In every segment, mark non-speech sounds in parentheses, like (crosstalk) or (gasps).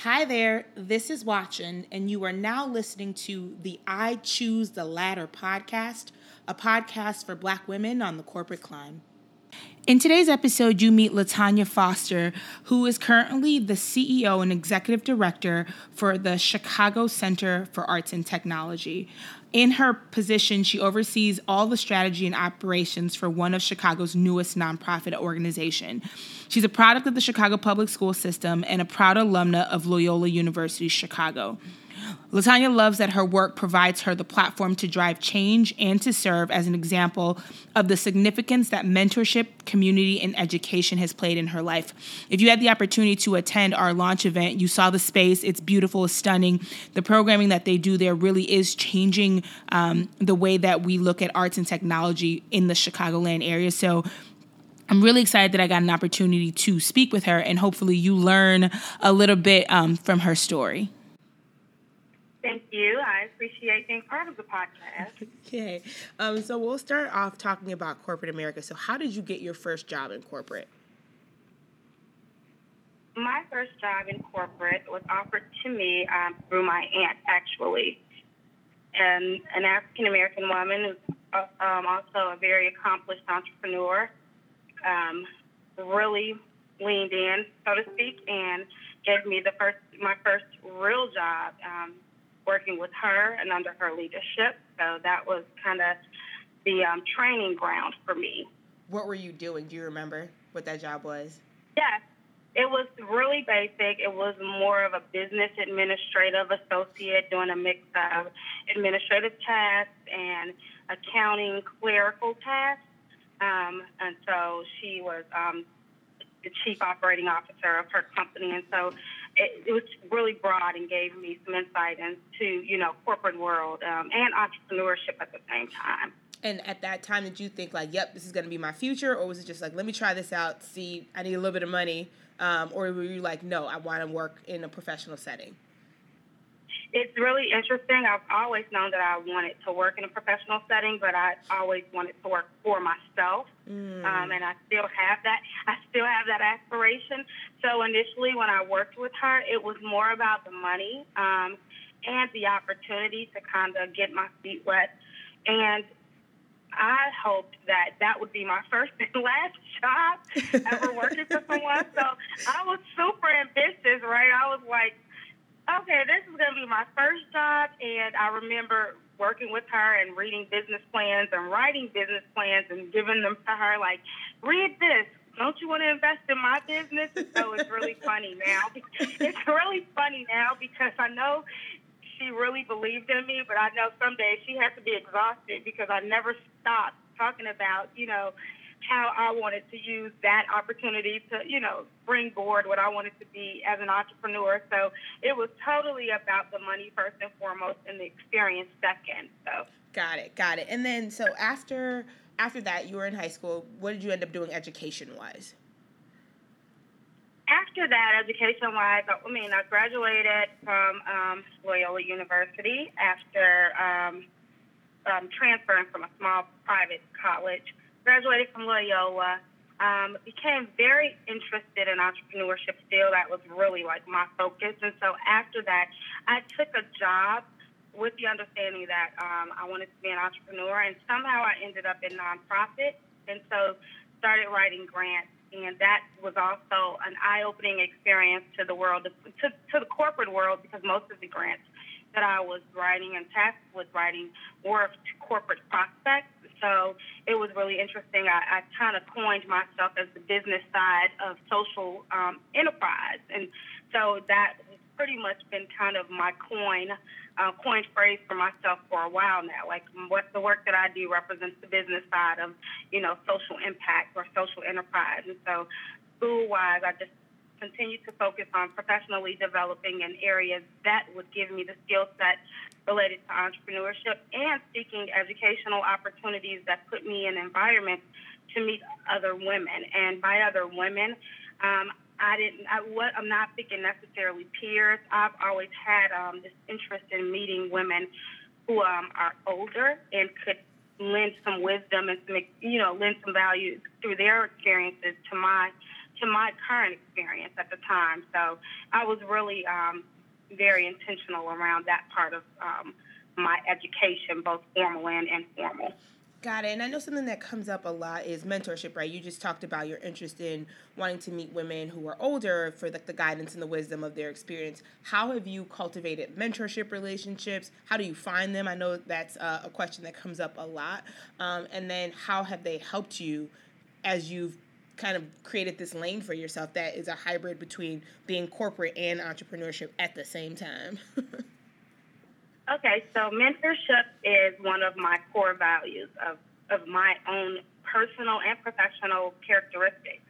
Hi there, this is Watchin, and you are now listening to the I Choose the Ladder podcast, a podcast for Black women on the corporate climb. In today's episode, you meet Latanya Foster, who is currently the CEO and executive director for the Chicago Center for Arts and Technology. In her position, she oversees all the strategy and operations for one of Chicago's newest nonprofit organization. She's a product of the Chicago Public School System and a proud alumna of Loyola University Chicago. Latanya loves that her work provides her the platform to drive change and to serve as an example of the significance that mentorship, community, and education has played in her life. If you had the opportunity to attend our launch event, you saw the space. It's beautiful, it's stunning. The programming that they do there really is changing um, the way that we look at arts and technology in the Chicagoland area. So I'm really excited that I got an opportunity to speak with her, and hopefully, you learn a little bit um, from her story. Thank you. I appreciate being part of the podcast. Okay. Um, so we'll start off talking about corporate America. So, how did you get your first job in corporate? My first job in corporate was offered to me um, through my aunt, actually, and an African American woman who's uh, um, also a very accomplished entrepreneur. Um, really leaned in, so to speak, and gave me the first my first real job um, working with her and under her leadership. So that was kind of the um, training ground for me. What were you doing? Do you remember what that job was? Yes, it was really basic. It was more of a business administrative associate doing a mix of administrative tasks and accounting clerical tasks. Um, and so she was um, the chief operating officer of her company. And so it, it was really broad and gave me some insight into, you know, corporate world um, and entrepreneurship at the same time. And at that time, did you think like, "Yep, this is going to be my future," or was it just like, "Let me try this out, see, I need a little bit of money," um, or were you like, "No, I want to work in a professional setting"? it's really interesting. I've always known that I wanted to work in a professional setting, but I always wanted to work for myself, mm. um, and I still have that. I still have that aspiration. So initially, when I worked with her, it was more about the money um, and the opportunity to kind of get my feet wet, and I hoped that that would be my (laughs) first and last job ever working for someone. So I was super ambitious, right? I was like okay, this is going to be my first job. And I remember working with her and reading business plans and writing business plans and giving them to her, like, read this. Don't you want to invest in my business? So it's really (laughs) funny now. It's really funny now because I know she really believed in me, but I know someday she has to be exhausted because I never stopped talking about, you know, how I wanted to use that opportunity to, you know, bring board what I wanted to be as an entrepreneur. So it was totally about the money first and foremost and the experience second. So got it, got it. And then so after after that you were in high school, what did you end up doing education wise? After that, education wise, I mean, I graduated from um, Loyola University after um, um, transferring from a small private college graduated from Loyola, um, became very interested in entrepreneurship still. That was really like my focus. And so after that, I took a job with the understanding that um, I wanted to be an entrepreneur. And somehow I ended up in nonprofit. And so started writing grants. And that was also an eye opening experience to the world, to, to the corporate world, because most of the grants that I was writing and tasked with writing were to corporate prospects so it was really interesting. I, I kind of coined myself as the business side of social um, enterprise, and so that has pretty much been kind of my coin, uh, coined phrase for myself for a while now. Like what the work that I do represents the business side of, you know, social impact or social enterprise. And so, school wise, I just continue to focus on professionally developing in areas that would give me the skill set related to entrepreneurship and seeking educational opportunities that put me in environments to meet other women. And by other women, um, I didn't. I, what I'm not thinking necessarily peers. I've always had um, this interest in meeting women who um, are older and could lend some wisdom and some, you know, lend some value through their experiences to my to my current experience at the time. So I was really um, very intentional around that part of um, my education, both formal and informal. Got it. And I know something that comes up a lot is mentorship, right? You just talked about your interest in wanting to meet women who are older for like the guidance and the wisdom of their experience. How have you cultivated mentorship relationships? How do you find them? I know that's uh, a question that comes up a lot. Um, and then how have they helped you as you've kind of created this lane for yourself that is a hybrid between being corporate and entrepreneurship at the same time? (laughs) okay, so mentorship is one of my core values of, of my own personal and professional characteristics.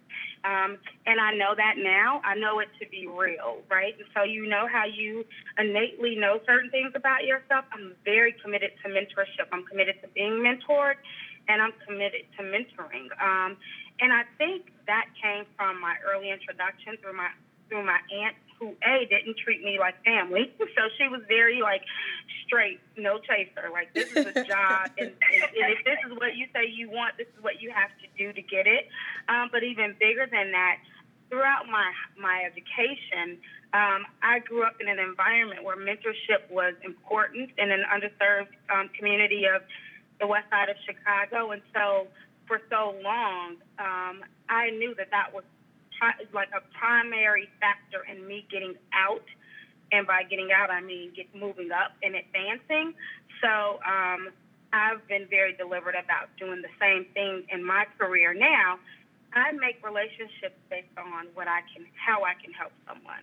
Um, and I know that now. I know it to be real, right? And so you know how you innately know certain things about yourself. I'm very committed to mentorship. I'm committed to being mentored, and I'm committed to mentoring. Um, and I think that came from my early introduction through my through my aunt who a didn't treat me like family. (laughs) So she was very like straight no chaser. Like this is a (laughs) job and, and, and, if this is what you say you want this is what you have to do to get it. Um, but even bigger than that throughout my my education um, I grew up in an environment where mentorship was important in an underserved um, community of the west side of Chicago. And so for so long, um, I knew that that was pri- like a primary factor in me getting out. And by getting out, I mean get moving up and advancing. So um, I've been very deliberate about doing the same thing in my career now. I make relationships based on what I can, how I can help someone.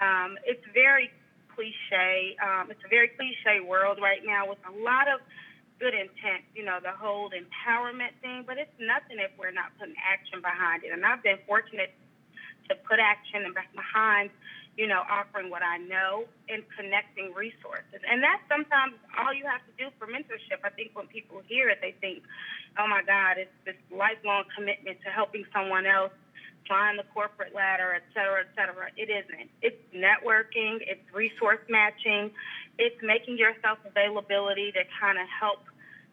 Um, it's very cliche. Um, it's a very cliche world right now with a lot of good intent, you know, the whole empowerment thing, but it's nothing if we're not putting action behind it. And I've been fortunate to put action and behind, you know, offering what I know and connecting resources. And that's sometimes all you have to do for mentorship. I think when people hear it, they think, oh my God, it's this lifelong commitment to helping someone else climb the corporate ladder, et cetera, et cetera. It isn't. It's networking, it's resource matching, it's making yourself availability to kind of help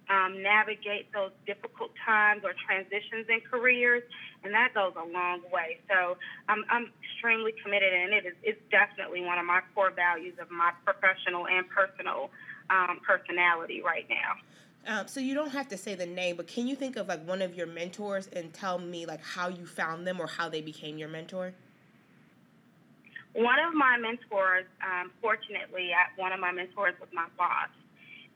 um, navigate those difficult times or transitions in careers, and that goes a long way. So I'm, I'm extremely committed, and it is it's definitely one of my core values of my professional and personal um, personality right now. Um, so you don't have to say the name, but can you think of like one of your mentors and tell me like how you found them or how they became your mentor? One of my mentors, um, fortunately, one of my mentors was my boss.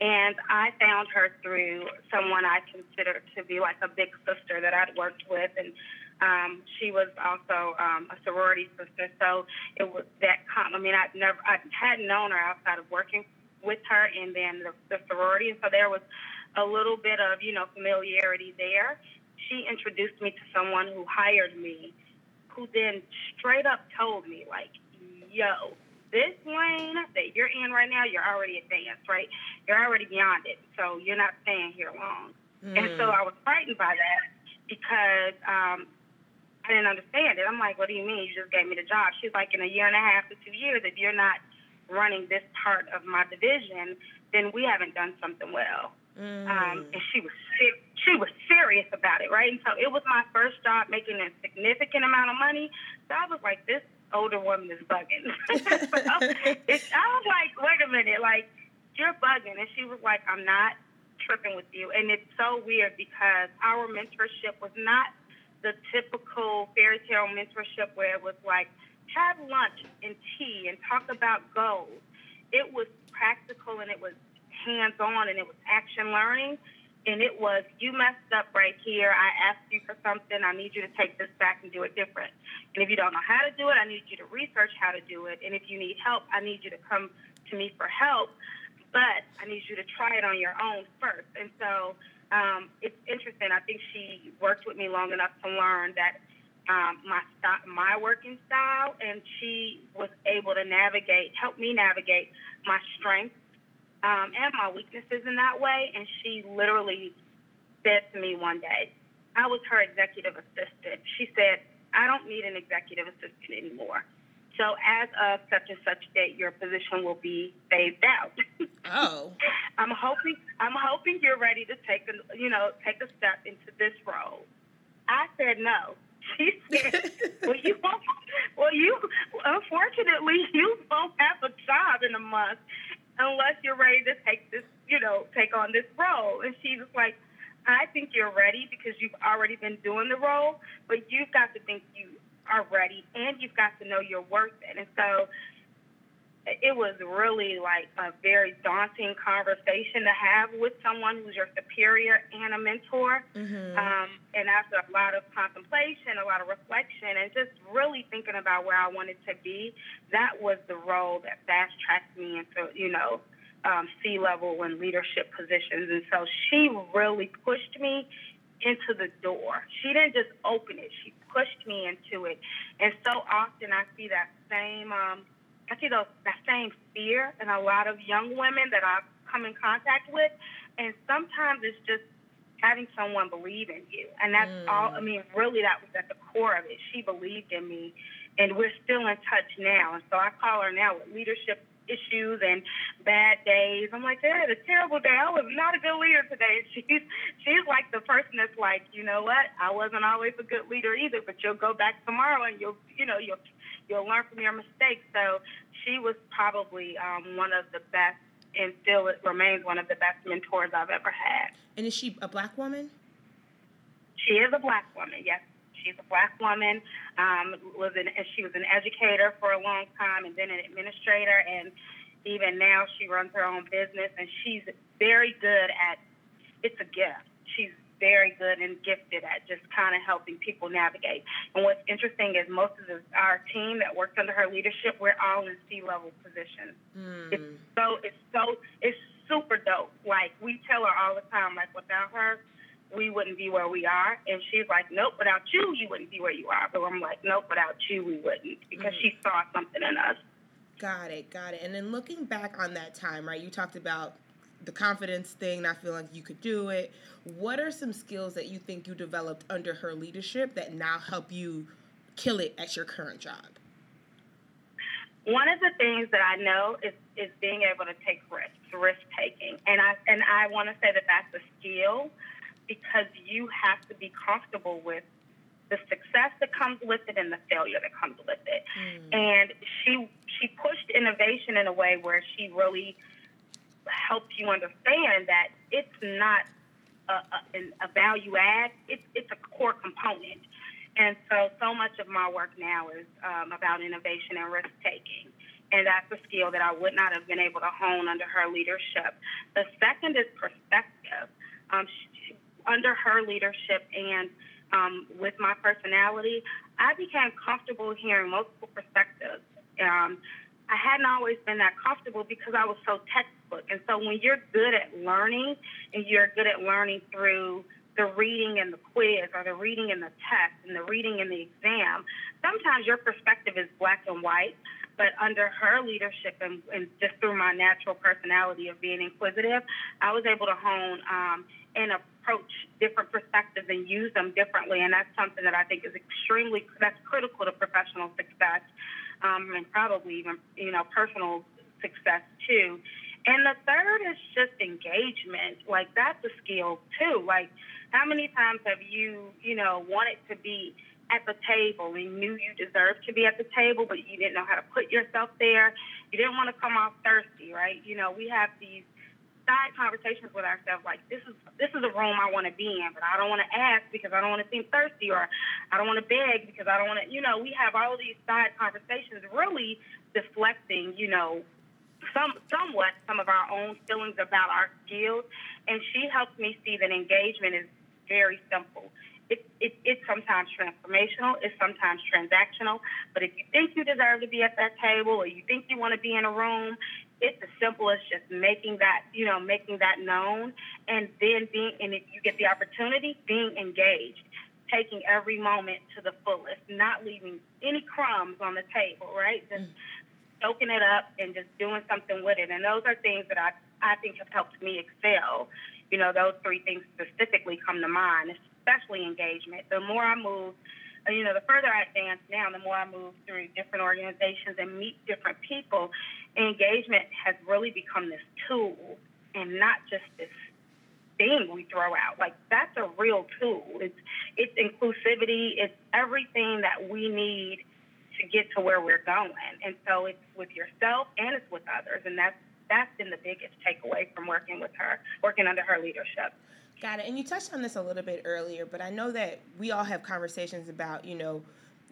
And I found her through someone I considered to be like a big sister that I'd worked with. And um, she was also um, a sorority sister. So it was that, I mean, I'd never, I hadn't known her outside of working with her and then the, the sorority. And so there was a little bit of, you know, familiarity there. She introduced me to someone who hired me, who then straight up told me, like, yo, this lane that you're in right now, you're already advanced, right? You're already beyond it. So you're not staying here long. Mm. And so I was frightened by that because um, I didn't understand it. I'm like, what do you mean? You just gave me the job. She's like, in a year and a half to two years, if you're not running this part of my division, then we haven't done something well. Mm. Um, and she was she was serious about it, right? And so it was my first job making a significant amount of money. So I was like, this older woman is bugging. so (laughs) (laughs) it's, I was like, wait a minute, like, you're bugging. And she was like, I'm not tripping with you. And it's so weird because our mentorship was not the typical fairy tale mentorship where it was like, have lunch and tea and talk about goals. It was practical and it was hands on and it was action learning and it was you messed up right here. I asked you for something. I need you to take this back and do it different. And if you don't know how to do it, I need you to research how to do it. And if you need help, I need you to come to me for help. But I need you to try it on your own first. And so um, it's interesting. I think she worked with me long enough to learn that um, my my working style, and she was able to navigate, help me navigate my strengths um, and my weaknesses in that way. And she literally said to me one day, I was her executive assistant. She said, I don't need an executive assistant anymore. So as of such and such date, your position will be phased out. (laughs) Oh. I'm hoping I'm hoping you're ready to take a you know take a step into this role. I said no. she said, (laughs) "Well, you won't. Well, you unfortunately you won't have a job in a month unless you're ready to take this, you know, take on this role." And she was like, "I think you're ready because you've already been doing the role, but you've got to think you are ready, and you've got to know you're worth it." And so it was really like a very daunting conversation to have with someone who's your superior and a mentor. Mm-hmm. Um, and after a lot of contemplation, a lot of reflection, and just really thinking about where I wanted to be, that was the role that fast tracked me into, you know, um, C level and leadership positions. And so she really pushed me into the door. She didn't just open it, she pushed me into it. And so often I see that same. Um, I see those that same fear in a lot of young women that I've come in contact with, and sometimes it's just having someone believe in you, and that's mm. all. I mean, really, that was at the core of it. She believed in me, and we're still in touch now. And so I call her now with leadership issues and bad days. I'm like, yeah, I had a terrible day. I was not a good leader today. (laughs) She's she's like the person that's like, you know what? I wasn't always a good leader either, but you'll go back tomorrow and you'll you know you'll you'll learn from your mistakes. So she was probably um, one of the best, and still it remains one of the best mentors I've ever had. And is she a black woman? She is a black woman. Yes, she's a black woman. Um, was an she was an educator for a long time, and then an administrator, and even now she runs her own business, and she's very good at. It's a gift. She's very good and gifted at just kind of helping people navigate. And what's interesting is most of the, our team that works under her leadership, we're all in C level positions. Mm. It's so it's so it's super dope. Like we tell her all the time, like without her, we wouldn't be where we are. And she's like, nope, without you, you wouldn't be where you are. But I'm like, nope, without you, we wouldn't because mm. she saw something in us. Got it, got it. And then looking back on that time, right? You talked about the confidence thing, not feeling like you could do it. What are some skills that you think you developed under her leadership that now help you kill it at your current job? One of the things that I know is is being able to take risks, risk taking, and I and I want to say that that's a skill because you have to be comfortable with the success that comes with it and the failure that comes with it. Mm. And she she pushed innovation in a way where she really helps you understand that it's not a, a, a value add, it's, it's a core component. And so, so much of my work now is um, about innovation and risk taking. And that's a skill that I would not have been able to hone under her leadership. The second is perspective. Um, she, under her leadership and um, with my personality, I became comfortable hearing multiple perspectives. Um, I hadn't always been that comfortable because I was so textbook. And so when you're good at learning and you're good at learning through the reading and the quiz or the reading and the test and the reading and the exam, sometimes your perspective is black and white. But under her leadership and, and just through my natural personality of being inquisitive, I was able to hone um, and approach different perspectives and use them differently. And that's something that I think is extremely, that's critical to professional success um, and probably even you know personal success too. And the third is just engagement. Like that's a skill too. Like how many times have you you know wanted to be at the table and knew you deserved to be at the table, but you didn't know how to put yourself there. You didn't want to come off thirsty, right? You know, we have these side conversations with ourselves like this is this is a room I want to be in, but I don't want to ask because I don't want to seem thirsty, or I don't want to beg because I don't want to. You know, we have all these side conversations, really deflecting. You know, some somewhat some of our own feelings about our skills, and she helps me see that engagement is very simple. It, it, it's sometimes transformational, it's sometimes transactional. But if you think you deserve to be at that table or you think you want to be in a room, it's as simple as just making that, you know, making that known and then being, and if you get the opportunity, being engaged, taking every moment to the fullest, not leaving any crumbs on the table, right? Just mm. Soaking it up and just doing something with it. And those are things that I, I think have helped me excel. You know, those three things specifically come to mind, especially engagement. The more I move, uh, you know, the further I advance now, the more I move through different organizations and meet different people, engagement has really become this tool and not just this thing we throw out. Like that's a real tool. It's it's inclusivity. It's everything that we need to get to where we're going. And so it's with yourself and it's with others. And that's that's been the biggest takeaway from working with her, working under her leadership. Got it. And you touched on this a little bit earlier, but I know that we all have conversations about, you know,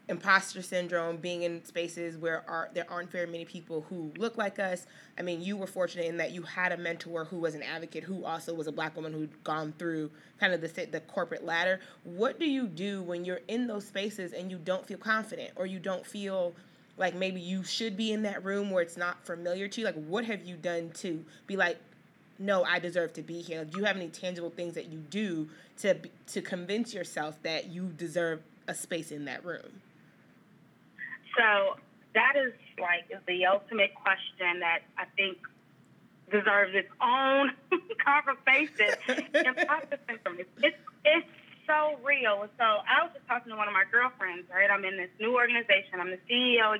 imposter syndrome, being in spaces where are, there aren't very many people who look like us. I mean, you were fortunate in that you had a mentor who was an advocate who also was a black woman who'd gone through kind of the the corporate ladder. What do you do when you're in those spaces and you don't feel confident or you don't feel like maybe you should be in that room where it's not familiar to you? Like, what have you done to be like, no, I deserve to be here? Do you have any tangible things that you do to to convince yourself that you deserve a space in that room? So that is like the ultimate question that I think deserves its own (laughs) conversation. It's, it's, it's so real. So I was just talking to one of my girlfriends, right? I'm in this new organization. I'm the CEO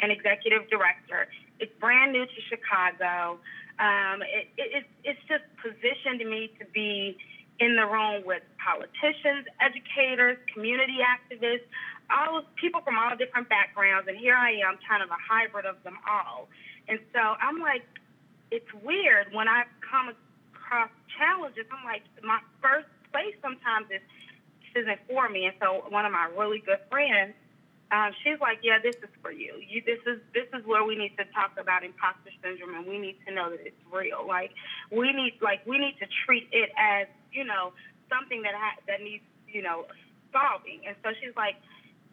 and executive director. It's brand new to Chicago. Um, it, it, it's just positioned me to be in the room with politicians, educators, community activists, all people from all different backgrounds, and here I am, kind of a hybrid of them all. And so I'm like, it's weird when I come across challenges. I'm like, my first place sometimes is this isn't for me. And so one of my really good friends, um, she's like, yeah, this is for you. you. This is this is where we need to talk about imposter syndrome, and we need to know that it's real. Like we need like we need to treat it as you know something that ha- that needs you know solving. And so she's like,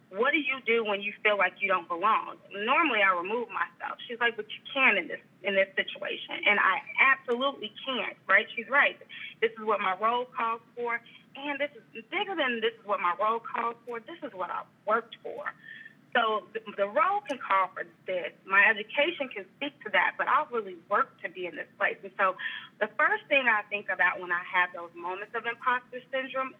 what do you do when you feel like you don't belong? Normally, I remove myself. She's like, but you can in this in this situation, and I absolutely can't. Right? She's right. This is what my role calls for, and this is bigger than this is what my role calls for. This is what I worked for. So the, role can call for this. My education can speak to that, but I've really worked to be in this place. And so the first thing I think about when I have those moments of imposter syndrome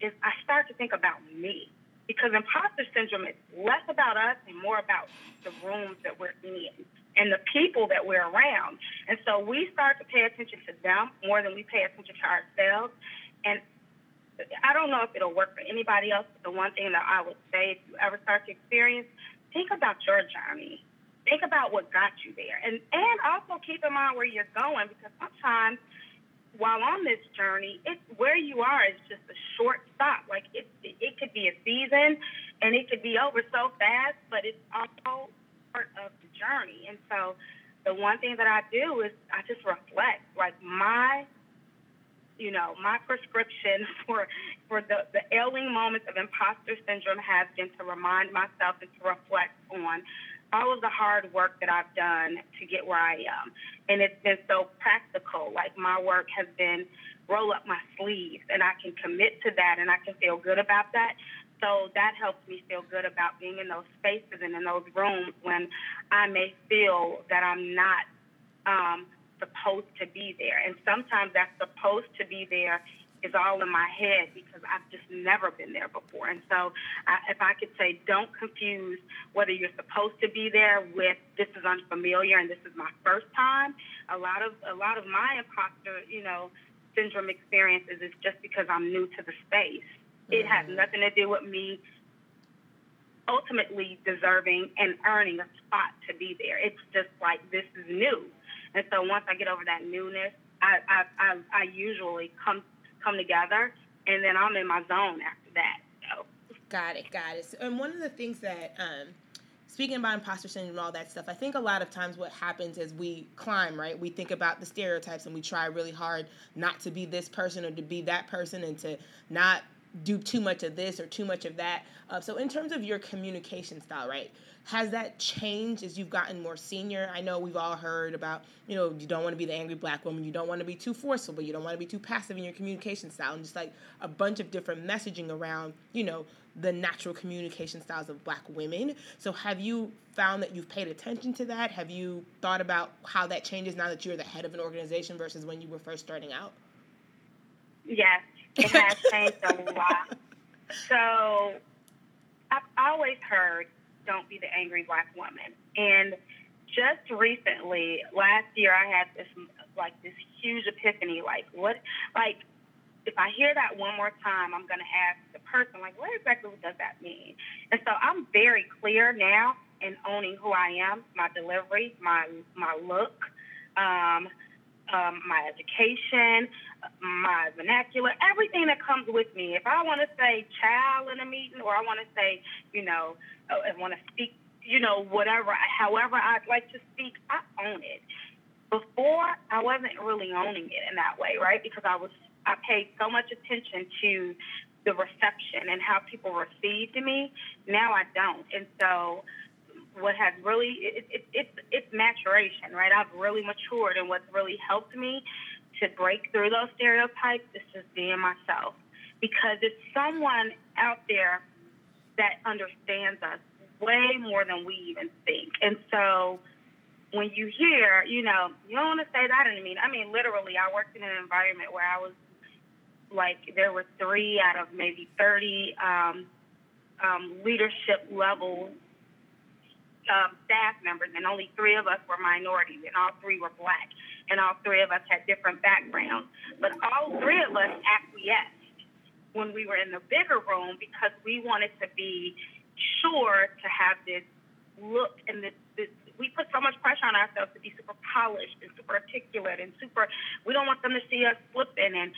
is I start to think about me because imposter syndrome is less about us and more about the rooms that we're in and the people that we're around. And so we start to pay attention to them more than we pay attention to ourselves. And I don't know if it'll work for anybody else, but the one thing that I would say if you ever start to experience, think about your journey. Think about what got you there. And and also keep in mind where you're going because sometimes – while on this journey, it where you are is just a short stop. Like it, it, could be a season, and it could be over so fast, but it's all part of the journey. And so, the one thing that I do is I just reflect. Like my, you know, my prescription (laughs) for for the the ailing moments of imposter syndrome has been to remind myself and to reflect on all of the hard work that I've done to get where I am. And it's been so practical. Like my work has been roll up my sleeves and I can commit to that and I can feel good about that. So that helps me feel good about being in those spaces and in those rooms when I may feel that I'm not um, supposed to be there. And sometimes that supposed to be there is all in my head because I've just never been there before. And so, I, if I could say, don't confuse whether you're supposed to be there with this is unfamiliar and this is my first time. A lot of a lot of my imposter, you know, syndrome experiences is just because I'm new to the space. Mm-hmm. It has mm-hmm. nothing to do with me ultimately deserving and earning a spot to be there. It's just like this is new. And so once I get over that newness, I, I, I, I usually come come together, and then I'm in my zone after that. So. Got it, got it. And one of the things that, um, speaking about imposter syndrome and all that stuff, I think a lot of times what happens is we climb, right? We think about the stereotypes and we try really hard not to be this person or to be that person and to not do too much of this or too much of that. Uh, so, in terms of your communication style, right? Has that changed as you've gotten more senior? I know we've all heard about, you know, you don't want to be the angry black woman, you don't want to be too forceful, but you don't want to be too passive in your communication style, and just like a bunch of different messaging around, you know, the natural communication styles of black women. So, have you found that you've paid attention to that? Have you thought about how that changes now that you're the head of an organization versus when you were first starting out? Yes, it has changed a lot. So, I've always heard don't be the angry black woman. And just recently, last year, I had this like this huge epiphany. Like, what? Like, if I hear that one more time, I'm gonna ask the person, like, what exactly does that mean? And so I'm very clear now in owning who I am, my delivery, my my look, um, um, my education, my vernacular, everything that comes with me. If I want to say child in a meeting, or I want to say, you know, I want to speak, you know, whatever, however I'd like to speak, I own it. Before, I wasn't really owning it in that way, right? Because I was, I paid so much attention to the reception and how people received me. Now I don't, and so what has really it, it, it, it's maturation, right? I've really matured, and what's really helped me to break through those stereotypes is just being myself, because it's someone out there that understands us way more than we even think, and so when you hear, you know, you don't want to say that a meeting. I mean, literally, I worked in an environment where I was like, there were three out of maybe 30 um, um, leadership levels um, staff members, and only three of us were minorities, and all three were black, and all three of us had different backgrounds. But all three of us acquiesced when we were in the bigger room because we wanted to be sure to have this look and this, this we put so much pressure on ourselves to be super polished and super articulate and super we don't want them to see us slipping and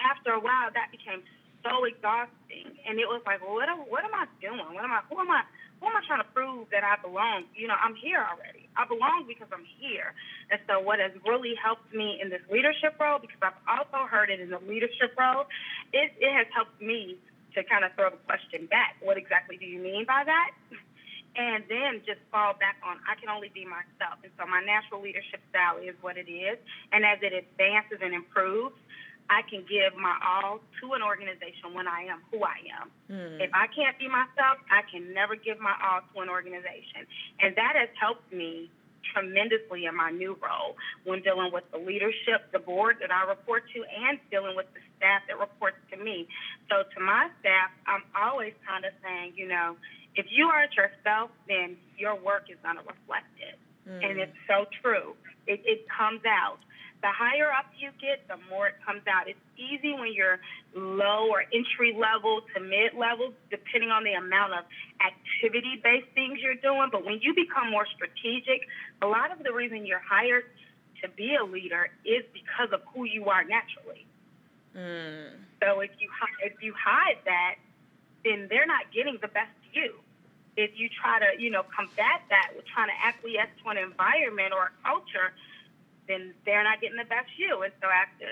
after a while that became so exhausting. And it was like what am, what am I doing? What am I who am I who am I trying to prove that I belong? You know, I'm here already. I belong because I'm here. And so, what has really helped me in this leadership role, because I've also heard it in the leadership role, it, it has helped me to kind of throw the question back. What exactly do you mean by that? And then just fall back on, I can only be myself. And so, my natural leadership style is what it is. And as it advances and improves, I can give my all to an organization when I am who I am. Mm. If I can't be myself, I can never give my all to an organization. And that has helped me tremendously in my new role when dealing with the leadership, the board that I report to, and dealing with the staff that reports to me. So to my staff, I'm always kind of saying, you know, if you aren't yourself, then your work is going to reflect it. Mm. And it's so true. It, it comes out the higher up you get, the more it comes out. It's easy when you're low or entry level to mid level, depending on the amount of activity based things you're doing. But when you become more strategic, a lot of the reason you're hired to be a leader is because of who you are naturally. Mm. So if you if you hide that, then they're not getting the best of you. If you try to, you know, combat that with trying to acquiesce to an environment or a culture then they're not getting the best you. And so after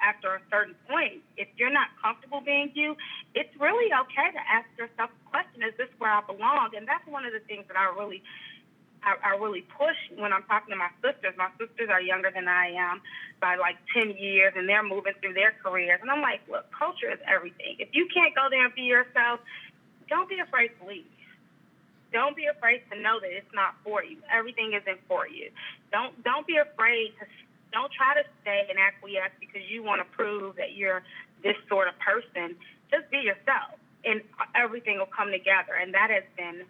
after a certain point, if you're not comfortable being you, it's really okay to ask yourself the question: Is this where I belong? And that's one of the things that I really I, I really push when I'm talking to my sisters. My sisters are younger than I am by like 10 years, and they're moving through their careers. And I'm like, look, culture is everything. If you can't go there and be yourself, don't be afraid to leave. Don't be afraid to know that it's not for you. Everything isn't for you. Don't don't be afraid to don't try to stay and acquiesce because you want to prove that you're this sort of person. Just be yourself, and everything will come together. And that has been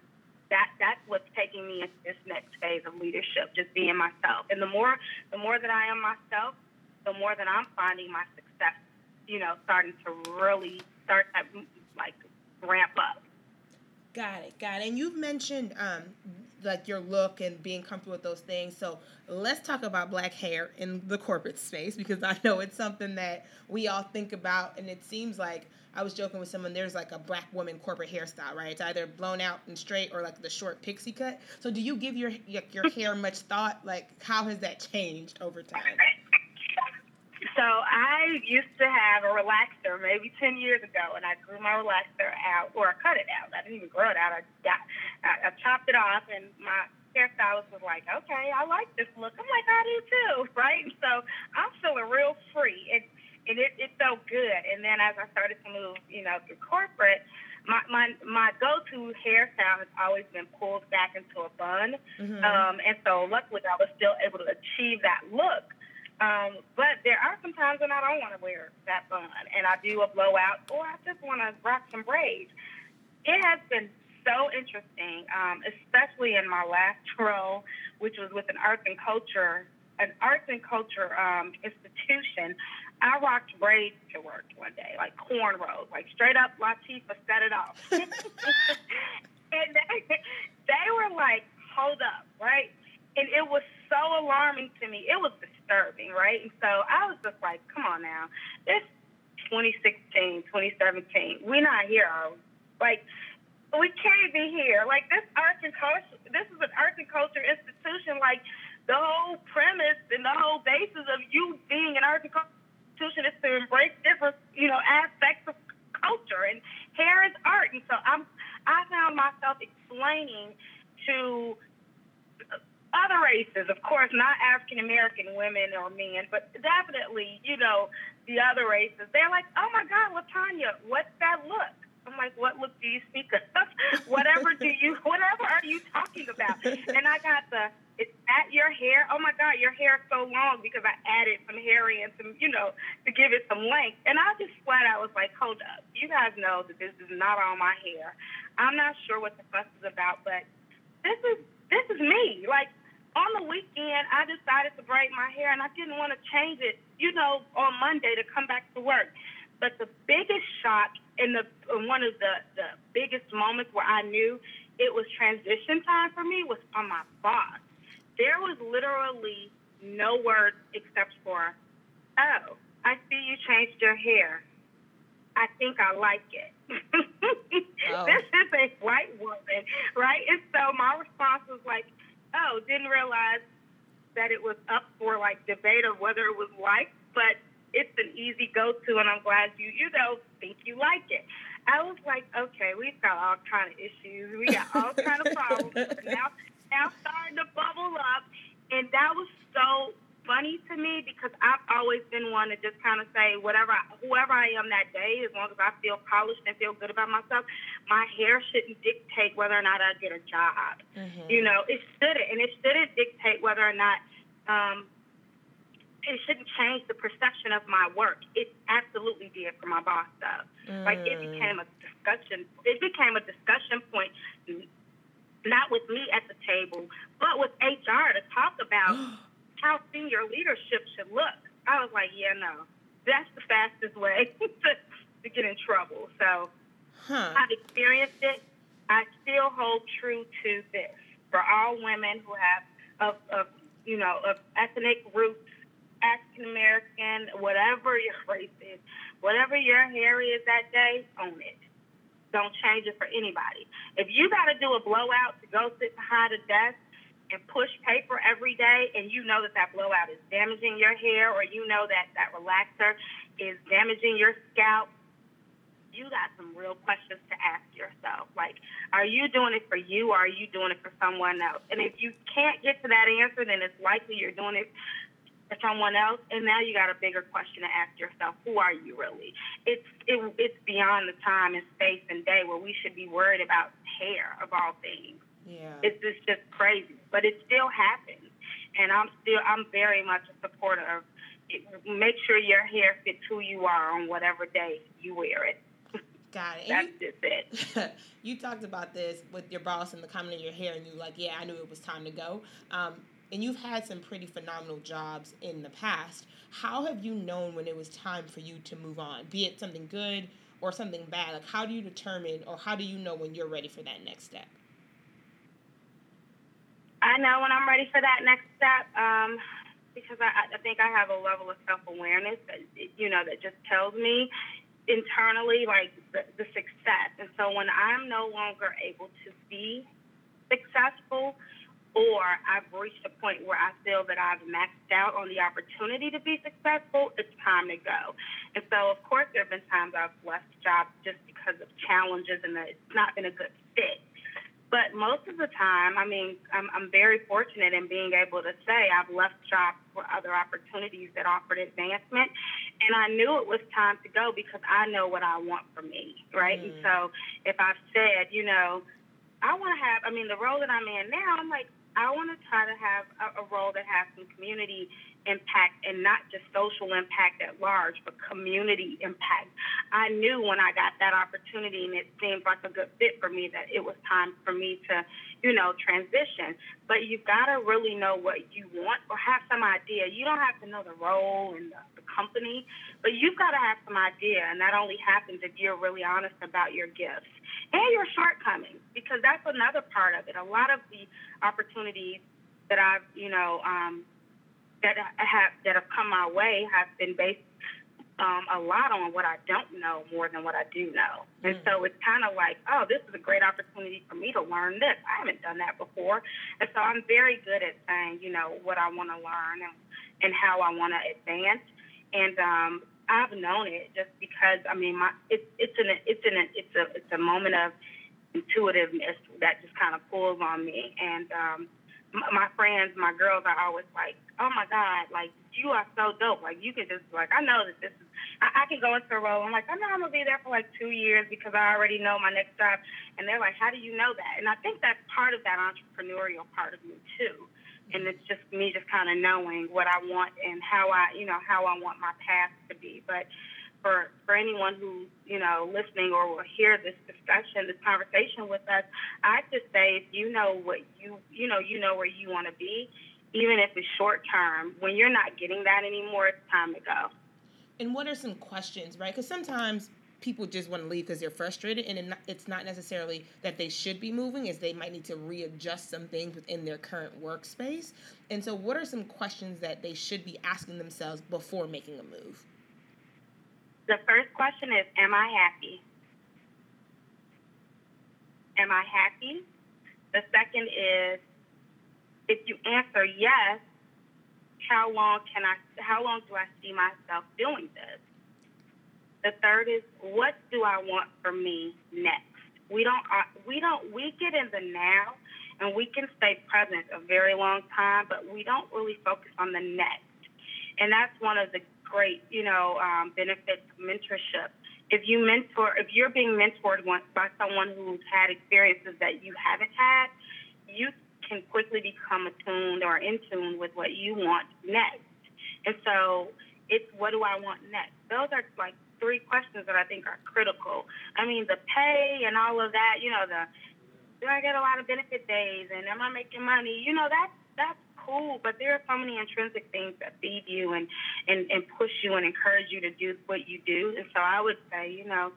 that that's what's taking me into this next phase of leadership. Just being myself, and the more the more that I am myself, the more that I'm finding my success. You know, starting to really start like ramp up. Got it, got it. And you've mentioned um, like your look and being comfortable with those things. So let's talk about black hair in the corporate space because I know it's something that we all think about, and it seems like I was joking with someone. There's like a black woman corporate hairstyle, right? It's either blown out and straight or like the short pixie cut. So do you give your your hair much thought? Like how has that changed over time? So I used to have a relaxer maybe 10 years ago, and I grew my relaxer out, or I cut it out. I didn't even grow it out. I got, I, I chopped it off, and my hairstylist was like, "Okay, I like this look." I'm like, "I do too," (laughs) right? So I'm feeling real free, and and it, it felt good. And then as I started to move, you know, through corporate, my my my go-to hairstyle has always been pulled back into a bun, mm-hmm. um, and so luckily I was still able to achieve that look. Um, but there are some times when I don't want to wear that bun and I do a blowout or I just want to rock some braids. It has been so interesting, um, especially in my last (laughs) role which was with an arts and culture, an arts and culture um, institution. I rocked braids to work one day, like cornrows, like straight up Latifah set it off. (laughs) and they, they were like, hold up, right? And it was so alarming to me. It was disturbing, right? And so I was just like, come on now. It's 2016, 2017. We're not here. Like, we can't be here. Like, this arts and culture, this is an arts and culture institution. Like, the whole premise and the whole basis of you being an arts and culture institution is to embrace different, you know, aspects of culture, and hair is art. And so I'm, I found myself explaining to other races, of course, not African American women or men, but definitely, you know, the other races. They're like, oh my God, Latanya, what's that look? I'm like, what look do you speak of? (laughs) whatever do you, whatever are you talking about? And I got the, is that your hair? Oh my God, your hair is so long because I added some hair in some, you know, to give it some length. And I just flat out was like, hold up. You guys know that this is not all my hair. I'm not sure what the fuss is about, but this is this is me. Like on the weekend, I decided to braid my hair, and I didn't want to change it, you know, on Monday to come back to work. But the biggest shock and the uh, one of the the biggest moments where I knew it was transition time for me was from my boss there was literally no words except for, oh, I see you changed your hair. I think I like it. (laughs) oh. This is a white woman, right? And so my response was like, oh, didn't realize that it was up for like debate of whether it was liked, but it's an easy go-to, and I'm glad you, you know, think you like it. I was like, okay, we've got all kind of issues. We got all kind of problems. now now starting to bubble up. And that was so funny to me because I've always been one to just kind of say whatever, I, whoever I am that day, as long as I feel polished and feel good about myself, my hair shouldn't dictate whether or not I get a job. Mm-hmm. You know, it shouldn't, and it shouldn't dictate whether or not. Um, it shouldn't change the perception of my work. It absolutely did for my boss, though. Mm. Like it mm. became a discussion. It became a discussion point not with me at the table, but with HR to talk about (gasps) (gasps) how senior leadership should look. I was like, yeah, no, that's the fastest way (laughs) to, to get in trouble. So huh. I've experienced it. I still hold true to this for all women who have of, of you know of ethnic roots, African American, whatever your (laughs) race is, whatever your hair is that day, own it. Don't change it for anybody. If you got to do a blowout to go sit behind a desk and push paper every day, and you know that that blowout is damaging your hair, or you know that that relaxer is damaging your scalp, you got some real questions to ask yourself. Like, are you doing it for you, or are you doing it for someone else? And if you can't get to that answer, then it's likely you're doing it to someone else, and now you got a bigger question to ask yourself: Who are you really? It's it, it's beyond the time and space and day where we should be worried about hair of all things. Yeah, it's just just crazy, but it still happens, and I'm still I'm very much a supporter of. It, make sure your hair fits who you are on whatever day you wear it. Got it. (laughs) That's you, just it. (laughs) you talked about this with your boss and the comment in your hair, and you like, yeah, I knew it was time to go. Um, and you've had some pretty phenomenal jobs in the past. How have you known when it was time for you to move on, be it something good or something bad? Like, how do you determine or how do you know when you're ready for that next step? I know when I'm ready for that next step um, because I, I think I have a level of self awareness that, you know, that just tells me internally, like, the, the success. And so when I'm no longer able to be successful, or I've reached a point where I feel that I've maxed out on the opportunity to be successful, it's time to go. And so, of course, there have been times I've left jobs just because of challenges and that it's not been a good fit. But most of the time, I mean, I'm, I'm very fortunate in being able to say I've left jobs for other opportunities that offered advancement. And I knew it was time to go because I know what I want for me, right? Mm. And so if I've said, you know, I want to have, I mean, the role that I'm in now, I'm like, I want to try to have a, a role that has some community impact and not just social impact at large, but community impact. I knew when I got that opportunity and it seemed like a good fit for me that it was time for me to you know, transition. But you've got to really know what you want or have some idea. You don't have to know the role and the, the company, but you've got to have some idea. And that only happens if you're really honest about your gifts and your shortcomings, because that's another part of it. A lot of the opportunities that I've, you know, um, that have that have come my way have been based um, a lot on what I don't know more than what I do know. And mm. so it's kind of like, oh, this is a great opportunity for me to learn this. I haven't done that before. And so I'm very good at saying, you know, what I want to learn and, and how I want to advance. And um, I've known it just because, I mean, my it's it's an it's an it's a it's a moment of intuitiveness that just kind of pulls on me. And um, my friends, my girls are always like, oh my God, like you are so dope. Like you can just like, I know that this is, I, I can go into a role. I'm like, I know I'm gonna be there for like two years because I already know my next job. And they're like, how do you know that? And I think that's part of that entrepreneurial part of me too. And it's just me just kind of knowing what I want and how I, you know, how I want my path to be. But for for anyone who you know listening or will hear this discussion, this conversation with us, I just say if you know what you you know you know where you want to be, even if it's short term. When you're not getting that anymore, it's time to go. And what are some questions, right? Because sometimes people just want to leave because they're frustrated, and it's not necessarily that they should be moving, is they might need to readjust some things within their current workspace. And so, what are some questions that they should be asking themselves before making a move? The first question is Am I happy? Am I happy? The second is if you answer yes, how long can I how long do I see myself doing this? The third is what do I want for me next? We don't uh, we don't we get in the now and we can stay present a very long time, but we don't really focus on the next. And that's one of the great, you know, um, benefits mentorship. If you mentor, if you're being mentored once by someone who's had experiences that you haven't had, you can quickly become attuned or in tune with what you want next. And so it's what do I want next? Those are like three questions that I think are critical. I mean, the pay and all of that, you know, the do I get a lot of benefit days and am I making money? You know, that's that's cool, but there are so many intrinsic things that feed you and, and, and push you and encourage you to do what you do. And so I would say, you know,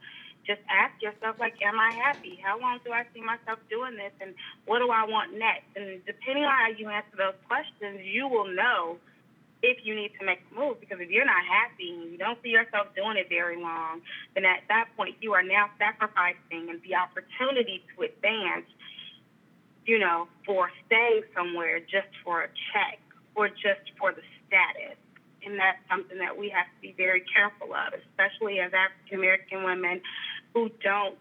just ask yourself, like, am I happy? How long do I see myself doing this? And what do I want next? And depending on how you answer those questions, you will know if you need to make a move. Because if you're not happy and you don't see yourself doing it very long, then at that point, you are now sacrificing and the opportunity to advance you know, for staying somewhere just for a check or just for the status. And that's something that we have to be very careful of, especially as African American women who don't,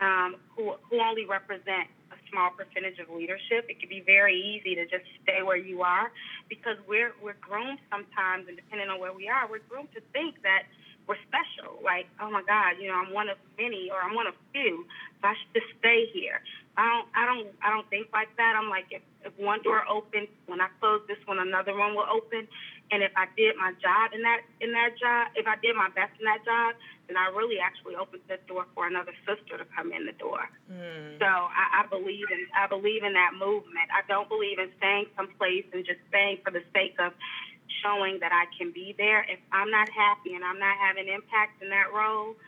um, who, who only represent a small percentage of leadership. It can be very easy to just stay where you are because we're, we're groomed sometimes, and depending on where we are, we're groomed to think that we're special. Like, oh my God, you know, I'm one of many or I'm one of few, so I should just stay here. I don't, I don't, I don't think like that. I'm like, if, if one door opens, when I close this one, another one will open. And if I did my job in that, in that job, if I did my best in that job, then I really actually opened the door for another sister to come in the door. Mm. So I, I believe in, I believe in that movement. I don't believe in staying someplace and just staying for the sake of showing that I can be there. If I'm not happy and I'm not having impact in that role,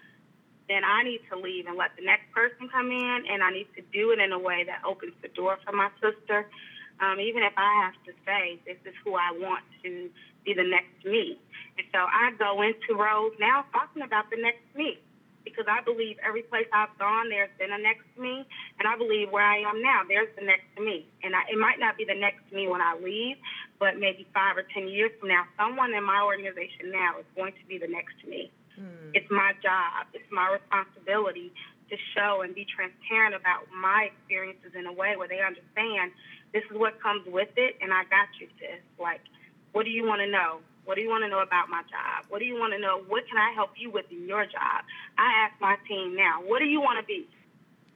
then I need to leave and let the next person come in, and I need to do it in a way that opens the door for my sister. Um, even if I have to say, this is who I want to be the next me. And so I go into roles now talking about the next me because I believe every place I've gone, there's been a next me, and I believe where I am now, there's the next me. And I, it might not be the next me when I leave, but maybe five or ten years from now, someone in my organization now is going to be the next me. Mm. It's my job, it's my responsibility to show and be transparent about my experiences in a way where they understand this is what comes with it, and I got you, sis. Like, what do you want to know? What do you want to know about my job? What do you want to know? What can I help you with in your job? I ask my team now, what do you want to be?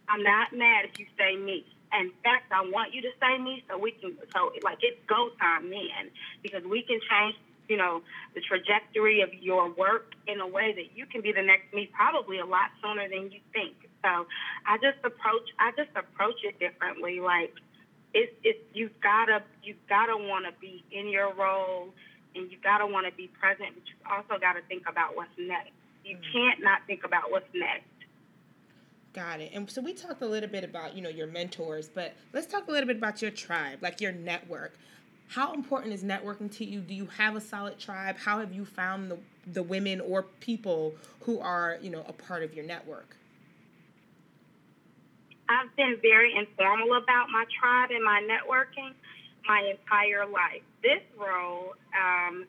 I'm not mad if you say me. In fact, I want you to say me so we can, so like it's go time then because we can change you know, the trajectory of your work in a way that you can be the next me probably a lot sooner than you think. So I just approach I just approach it differently. Like it's it's you've gotta you've gotta want to be in your role, and you gotta want to be present, but you also got to think about what's next. You mm-hmm. can't not think about what's next. Got it. And so we talked a little bit about, you know, your mentors, but let's talk a little bit about your tribe, like your network. How important is networking to you? Do you have a solid tribe? How have you found the, the women or people who are, you know, a part of your network? I've been very informal about my tribe and my networking my entire life. This role um,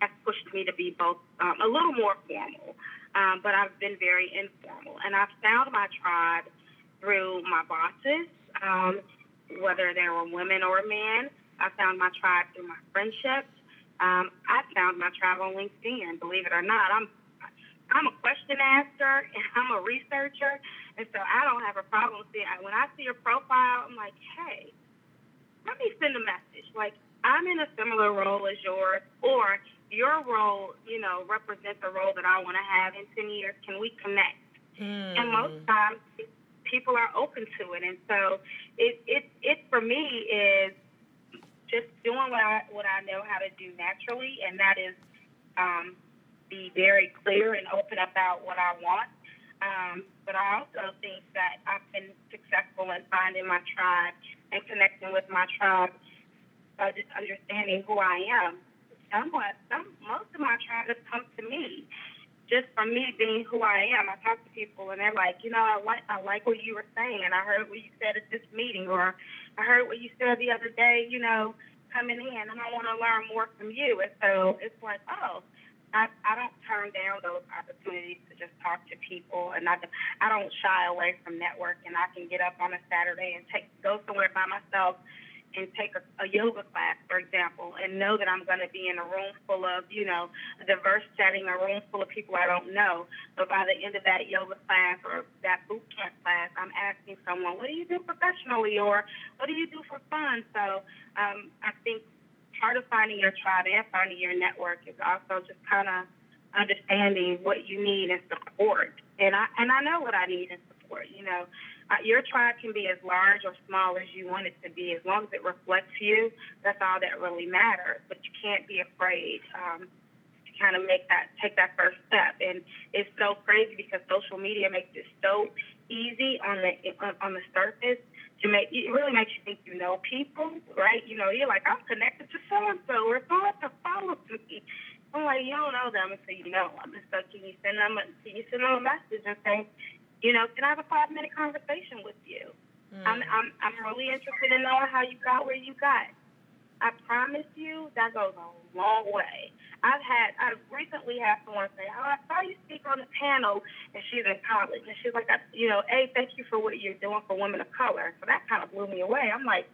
has pushed me to be both um, a little more formal um, but I've been very informal. And I've found my tribe through my bosses, um, whether they were women or men. I found my tribe through my friendships. Um, I found my tribe on LinkedIn. Believe it or not, I'm I'm a question asker (laughs) and I'm a researcher, and so I don't have a problem seeing. When I see your profile, I'm like, hey, let me send a message. Like I'm in a similar role as yours, or your role, you know, represents a role that I want to have in 10 years. Can we connect? Mm. And most times people are open to it. And so it, it, it for me is just doing what I, what I know how to do naturally, and that is um, be very clear and open about what I want. Um, but I also think that I've been successful in finding my tribe and connecting with my tribe, uh, just understanding who I am somewhat, some most of my tribe has come to me just from me being who I am. I talk to people and they're like, you know, I like I like what you were saying, and I heard what you said at this meeting, or I heard what you said the other day, you know, coming in, and I want to learn more from you. And so it's like, oh. I, I don't turn down those opportunities to just talk to people, and I, I don't shy away from networking. I can get up on a Saturday and take go somewhere by myself and take a, a yoga class, for example, and know that I'm going to be in a room full of, you know, a diverse setting, a room full of people I don't know. But by the end of that yoga class or that boot camp class, I'm asking someone, what do you do professionally or what do you do for fun? So um, I think part of finding your tribe and finding your network is also just kind of understanding what you need and support. And I and I know what I need and support. You know, your tribe can be as large or small as you want it to be, as long as it reflects you. That's all that really matters. But you can't be afraid um, to kind of make that, take that first step. And it's so crazy because social media makes it so easy on the on the surface to make it really makes you think you know people, right? You know, you're like, I'm connected to so and so, or someone to follow me. I'm like, you don't know them until you know them. And so can you send them a, can you send them a message and say, you know, can I have a five minute conversation with you? Mm. I'm, I'm, I'm really interested in knowing how you got where you got. I promise you that goes a long way. I've had, I recently had someone say, oh, I saw you speak on the panel, and she's in college. And she's like, you know, hey, thank you for what you're doing for women of color. So that kind of blew me away. I'm like,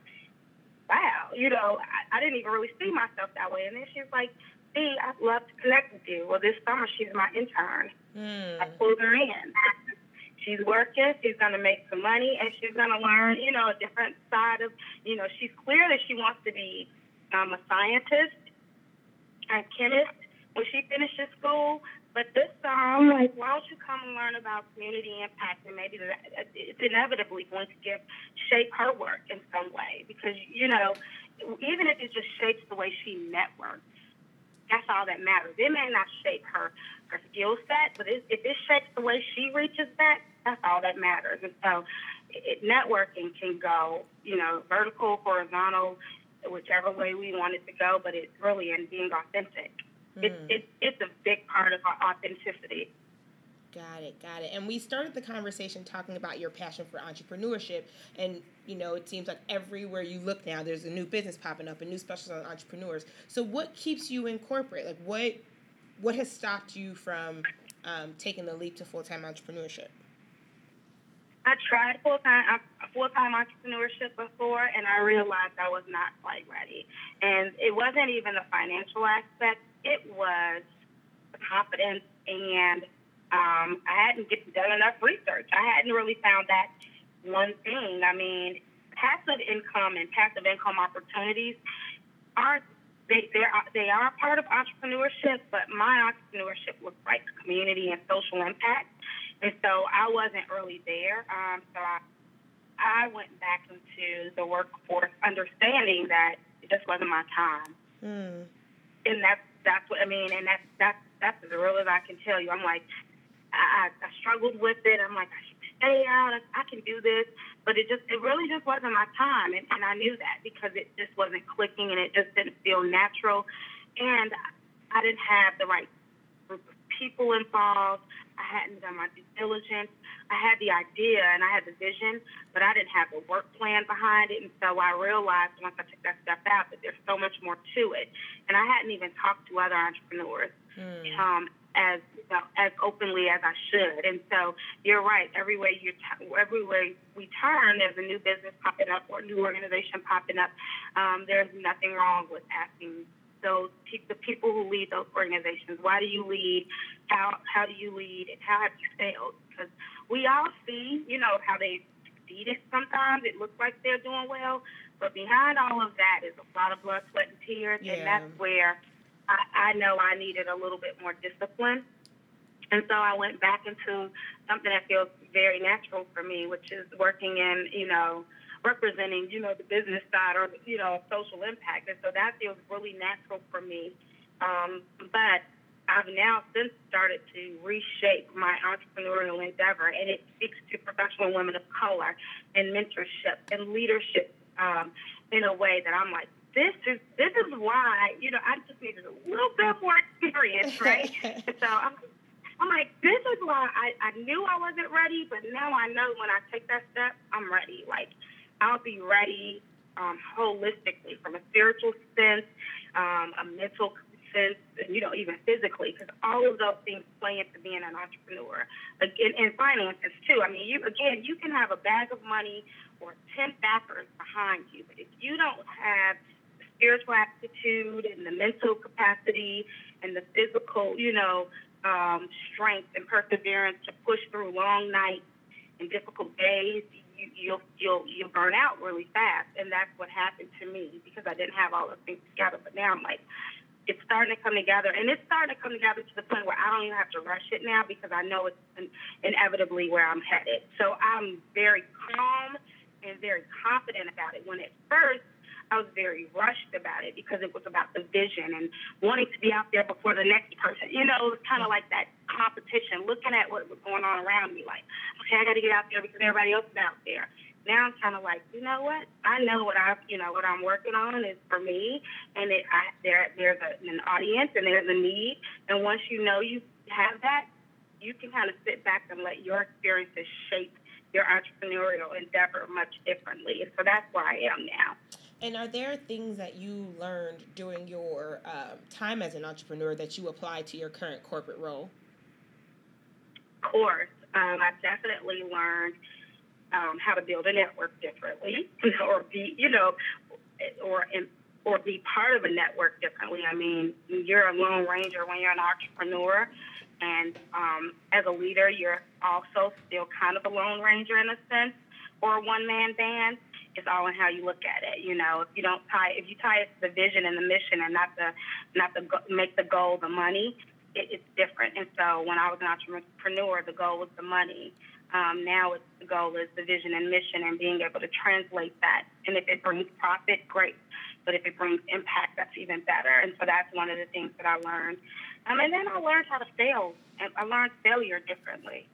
wow, you know, I, I didn't even really see myself that way. And then she's like, see, I'd love to connect with you. Well, this summer she's my intern. Mm. I pulled her in she's working, she's going to make some money, and she's going to learn, you know, a different side of, you know, she's clear that she wants to be um, a scientist, a chemist when she finishes school. But this I'm like, why don't you come and learn about community impact and maybe it's inevitably going to give shape her work in some way because you know, even if it just shapes the way she networks, that's all that matters. It may not shape her her skill set, but it, if it shapes the way she reaches that, that's all that matters. And so, it, networking can go, you know, vertical, horizontal, whichever way we want it to go. But it's really in being authentic. Mm. It, it, it's a big part of our authenticity. Got it, got it. And we started the conversation talking about your passion for entrepreneurship. And, you know, it seems like everywhere you look now, there's a new business popping up, a new special on entrepreneurs. So, what keeps you in corporate? Like, what what has stopped you from um, taking the leap to full time entrepreneurship? I tried full time full time entrepreneurship before, and I realized I was not quite ready. And it wasn't even the financial aspect; it was the confidence, and um, I hadn't get, done enough research. I hadn't really found that one thing. I mean, passive income and passive income opportunities are they they are they are part of entrepreneurship, but my entrepreneurship was like community and social impact. And so I wasn't really there. Um, so I I went back into the workforce understanding that it just wasn't my time. Mm. And that's that's what I mean, and that's that's that's as real as I can tell you. I'm like, I, I struggled with it. I'm like, I should stay out. I, I can do this, but it just it really just wasn't my time, and, and I knew that because it just wasn't clicking, and it just didn't feel natural, and I didn't have the right group of people involved. I hadn't done my due diligence. I had the idea and I had the vision, but I didn't have a work plan behind it. And so I realized once I took that step out that there's so much more to it. And I hadn't even talked to other entrepreneurs mm. um, as you know, as openly as I should. And so you're right. Everywhere you t- everywhere we turn, there's a new business popping up or a new organization popping up. Um, there's nothing wrong with asking those the people lead those organizations. Why do you lead? How how do you lead? And how have you failed? Because we all see, you know, how they succeeded sometimes. It looks like they're doing well, but behind all of that is a lot of blood, sweat, and tears, yeah. and that's where I, I know I needed a little bit more discipline. And so I went back into something that feels very natural for me, which is working in, you know, representing, you know, the business side or, you know, social impact. And so that feels really natural for me. Um, but I've now since started to reshape my entrepreneurial endeavor, and it speaks to professional women of color and mentorship and leadership um, in a way that I'm like, this is this is why you know I just needed a little bit more experience, right? (laughs) so I'm, I'm like, this is why I, I knew I wasn't ready, but now I know when I take that step, I'm ready. Like I'll be ready um, holistically from a spiritual sense, um, a mental and you know, even physically, because all of those things play into being an entrepreneur. Again, in finances too. I mean, you again, you can have a bag of money or ten backers behind you, but if you don't have spiritual aptitude and the mental capacity and the physical, you know, um, strength and perseverance to push through long nights and difficult days, you, you'll you'll you'll burn out really fast, and that's what happened to me because I didn't have all the things together. But now I'm like, it's starting to come together, and it's starting to come together to the point where I don't even have to rush it now because I know it's inevitably where I'm headed. So I'm very calm and very confident about it. When at first I was very rushed about it because it was about the vision and wanting to be out there before the next person. You know, it was kind of like that competition, looking at what was going on around me, like, okay, I got to get out there because everybody else is out there now I'm kind of like, you know what? I know what I, you know, what I'm working on is for me, and it, I, there, there's a, an audience and there's a need, and once you know you have that, you can kind of sit back and let your experiences shape your entrepreneurial endeavor much differently. And so that's where I am now. And are there things that you learned during your uh, time as an entrepreneur that you apply to your current corporate role? Of course. Um, I've definitely learned um, how to build a network differently, (laughs) or be, you know, or or be part of a network differently. I mean, you're a lone ranger when you're an entrepreneur, and um, as a leader, you're also still kind of a lone ranger in a sense, or a one man band. It's all in how you look at it. You know, if you don't tie, if you tie it to the vision and the mission, and not the not the make the goal the money, it, it's different. And so, when I was an entrepreneur, the goal was the money. Um, now it's the goal is the vision and mission and being able to translate that. And if it brings profit, great. But if it brings impact, that's even better. And so that's one of the things that I learned. Um, and then I learned how to fail. And I learned failure differently.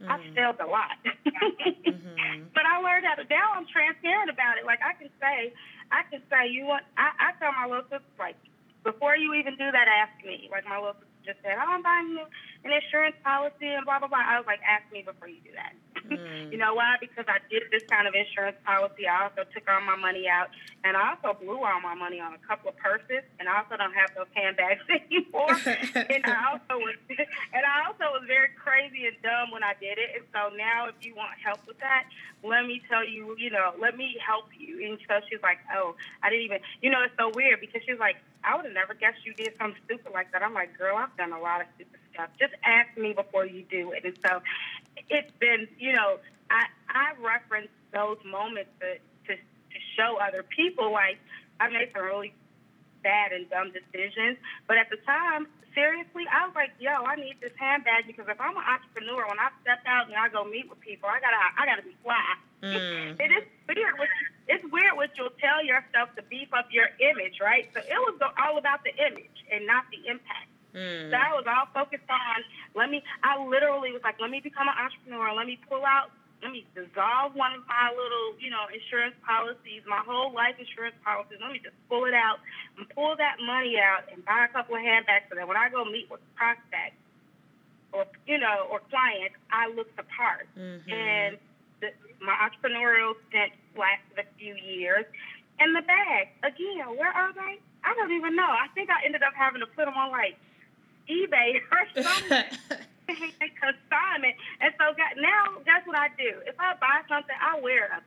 Mm-hmm. I failed a lot. (laughs) mm-hmm. But I learned how to, now I'm transparent about it. Like I can say, I can say, you want, I, I tell my little sister, like, before you even do that, ask me. Like my little sister just said, oh, I'm buying you an insurance policy and blah, blah, blah. I was like, ask me before you do that. Mm. (laughs) you know why? Because I did this kind of insurance policy. I also took all my money out, and I also blew all my money on a couple of purses, and I also don't have those handbags (laughs) anymore. (laughs) and I also was, and I also was very crazy and dumb when I did it. And so now, if you want help with that, let me tell you, you know, let me help you. And so she's like, oh, I didn't even, you know, it's so weird because she's like, I would have never guessed you did something stupid like that. I'm like, girl, I've done a lot of stupid stuff. Just ask me before you do it. And so it's been, you know, I I reference those moments to to, to show other people like I made some really bad and dumb decisions. But at the time, seriously, I was like, yo, I need this handbag because if I'm an entrepreneur, when I step out and I go meet with people, I gotta I gotta be fly. Mm. (laughs) it is weird. What, it's weird what you'll tell yourself to beef up your image, right? So it was all about the image and not the impact. Mm. So I was all focused on let me. I literally was like, let me become an entrepreneur. Let me pull out let me dissolve one of my little, you know, insurance policies, my whole life insurance policies. Let me just pull it out and pull that money out and buy a couple of handbags so that when I go meet with prospects or, you know, or clients, I look the part. Mm-hmm. And the, my entrepreneurial stint lasted a few years. And the bags, again, where are they? I don't even know. I think I ended up having to put them on like eBay (laughs) or something. (laughs) consignment. And so now that's what I do. If I buy something, I wear it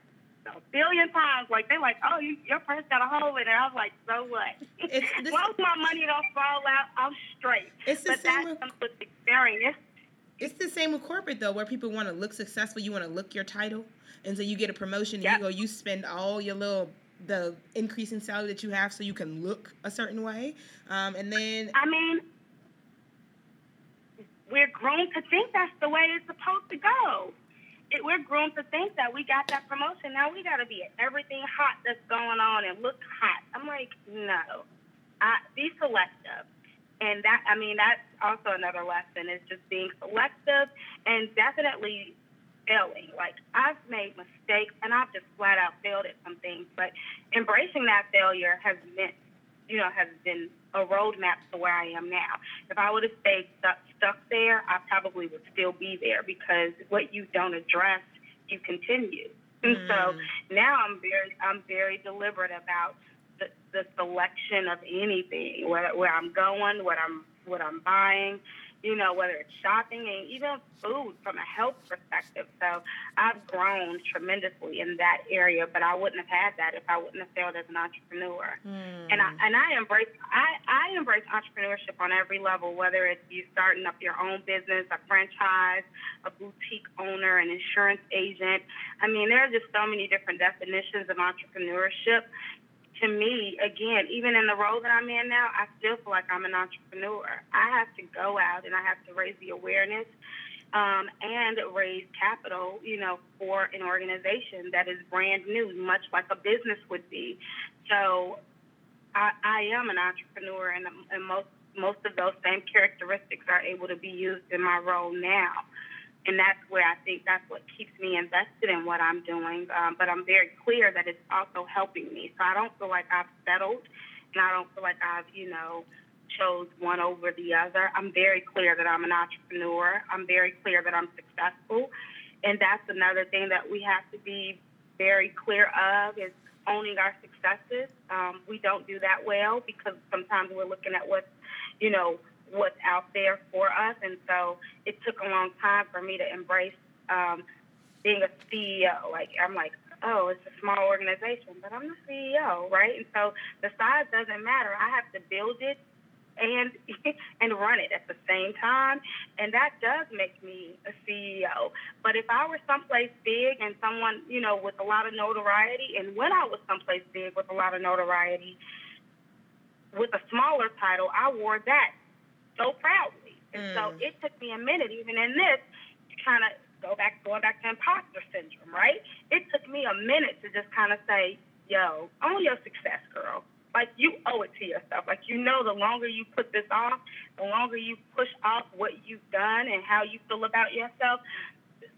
a billion times. Like they're like, "Oh, you, your purse got a hole in it." I was like, "So what?" It's, (laughs) this, Once my money don't fall out, I'm straight. It's the but same that's with, experience. It's the same with corporate though, where people want to look successful. You want to look your title, and so you get a promotion. Yep. And you go, you spend all your little the increase in salary that you have so you can look a certain way. Um, and then I mean, we're grown to think that's the way it's supposed to go. It, we're grown to think that we got that promotion. Now we got to be at everything hot that's going on and look hot. I'm like, no. I, be selective. And that, I mean, that's also another lesson is just being selective and definitely failing. Like I've made mistakes and I've just flat out failed at some things, but embracing that failure has meant, you know, has been a roadmap to where I am now. If I would have stayed stuck, stuck there, I probably would still be there because what you don't address, you continue. (laughs) And mm. so now I'm very, I'm very deliberate about the, the selection of anything, where, where I'm going, what I'm, what I'm buying, you know, whether it's shopping and even food from a health perspective. So I've grown tremendously in that area, but I wouldn't have had that if I wouldn't have failed as an entrepreneur. Mm. And I and I embrace I, I embrace entrepreneurship on every level, whether it's you starting up your own business, a franchise, a boutique owner, an insurance agent. I mean, there are just so many different definitions of entrepreneurship to me, again, even in the role that I'm in now, I still feel like I'm an entrepreneur. I have to go out and I have to raise the awareness um, and raise capital, you know, for an organization that is brand new, much like a business would be. So I, I am an entrepreneur, and, and most most of those same characteristics are able to be used in my role now and that's where I think that's what keeps me invested in what I'm doing. Um, but I'm very clear that it's also helping me. So I don't feel like I've settled, and I don't feel like I've, you know, chose one over the other. I'm very clear that I'm an entrepreneur. I'm very clear that I'm successful, and that's another thing that we have to be very clear of is owning our successes. Um, we don't do that well because sometimes we're looking at what's, you know, what's out there for us. And so it took a long time for me to embrace um, being a CEO. Like, I'm like, oh, it's a small organization, but I'm the CEO, right? And so the size doesn't matter. I have to build it and (laughs) and run it at the same time, and that does make me a CEO. But if I were someplace big and someone, you know, with a lot of notoriety, and when I was someplace big with a lot of notoriety, with a smaller title, I wore that so proudly. And mm. so it took me a minute, even in this, to kind of go back, going back to imposter syndrome, right? It took me a minute to just kind of say, yo, own your success, girl. Like you owe it to yourself. Like you know, the longer you put this off, the longer you push off what you've done and how you feel about yourself,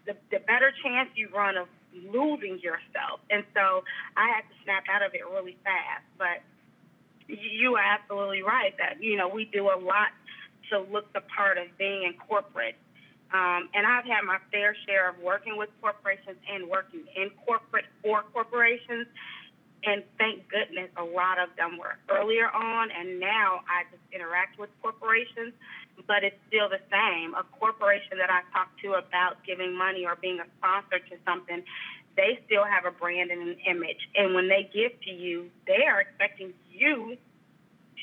the, the better chance you run of losing yourself. And so I had to snap out of it really fast. But you are absolutely right that you know we do a lot to look the part of being in corporate. Um, and I've had my fair share of working with corporations and working in corporate for corporations. And thank goodness a lot of them were earlier on, and now I just interact with corporations, but it's still the same. A corporation that I talk to about giving money or being a sponsor to something, they still have a brand and an image. And when they give to you, they are expecting you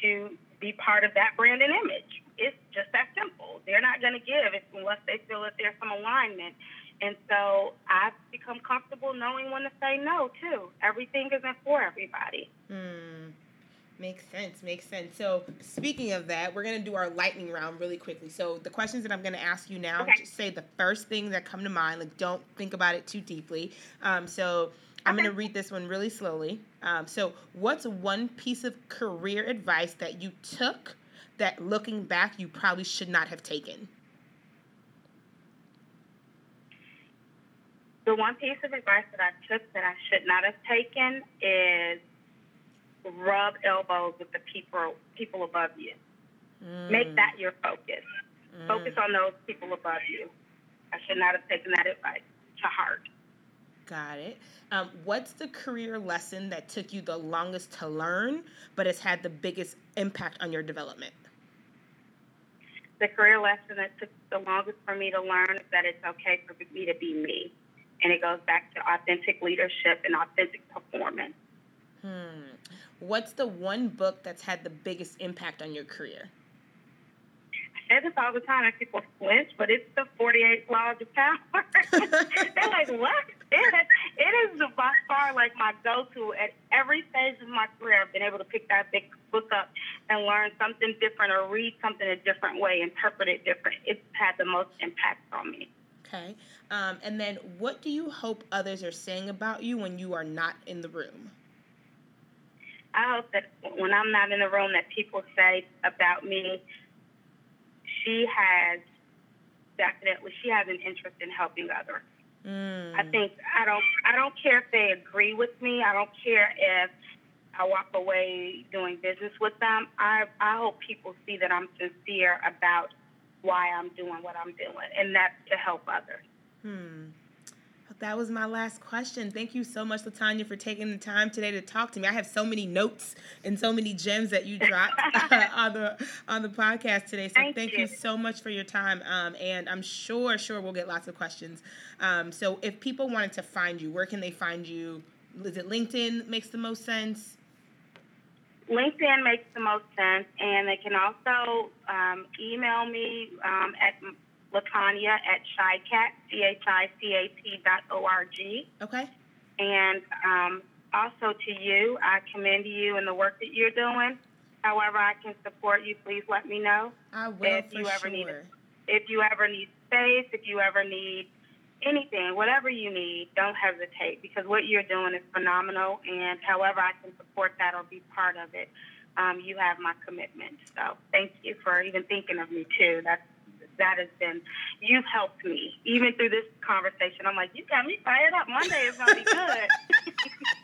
to be part of that brand and image it's just that simple. They're not going to give unless they feel that there's some alignment. And so I've become comfortable knowing when to say no too. Everything isn't for everybody. Hmm. Makes sense. Makes sense. So, speaking of that, we're gonna do our lightning round really quickly. So, the questions that I'm gonna ask you now, Okay. just say the first thing that come to mind. Like, don't think about it too deeply. Um, so, I'm Okay. gonna read this one really slowly. Um, so, what's one piece of career advice that you took that, looking back, you probably should not have taken? The one piece of advice that I took that I should not have taken is rub elbows with the people people above you. Make Mm, that your focus. mm. Focus on those people above you. I should not have taken that advice to heart. Got it. Um, what's the career lesson that took you the longest to learn, but has had the biggest impact on your development? The career lesson that took the longest for me to learn is that it's okay for me to be me. And it goes back to authentic leadership and authentic performance. Hmm. What's the one book that's had the biggest impact on your career? I say this all the time, and people flinch, but it's the 48 Laws of Power. (laughs) They're like, what? It is, (laughs) it is by far like my go-to at every stage of my career. I've been able to pick that big book up and learn something different or read something a different way, interpret it different. It's had the most impact on me. Okay. Um, and then what do you hope others are saying about you when you are not in the room? I hope that when I'm not in the room, that people say about me, she has definitely she has an interest in helping others. Mm. I think I don't I don't care if they agree with me. I don't care if I walk away doing business with them. I I hope people see that I'm sincere about why I'm doing what I'm doing, and that's to help others. Hmm. That was my last question. Thank you so much, Latanya, for taking the time today to talk to me. I have so many notes and so many gems that you dropped (laughs) (laughs) on the on the podcast today. So thank, Thank you. you. so much for your time. Um, and I'm sure, sure we'll get lots of questions. Um, so if people wanted to find you, where can they find you? Is it LinkedIn makes the most sense? LinkedIn makes the most sense, and they can also um, email me um, at Latanya at ChiCat, C-H-I-C-A-T dot O-R-G. Okay. And um, also to you, I commend you and the work that you're doing. However, I can support you. Please let me know. I will If for you ever sure. need. If you ever need space, if you ever need anything, whatever you need, don't hesitate because what you're doing is phenomenal. And however I can support that or be part of it, um, you have my commitment. So thank you for even thinking of me too. That's that has been you've helped me even through this conversation. I'm like, you got me fired up. Monday is gonna be good. (laughs)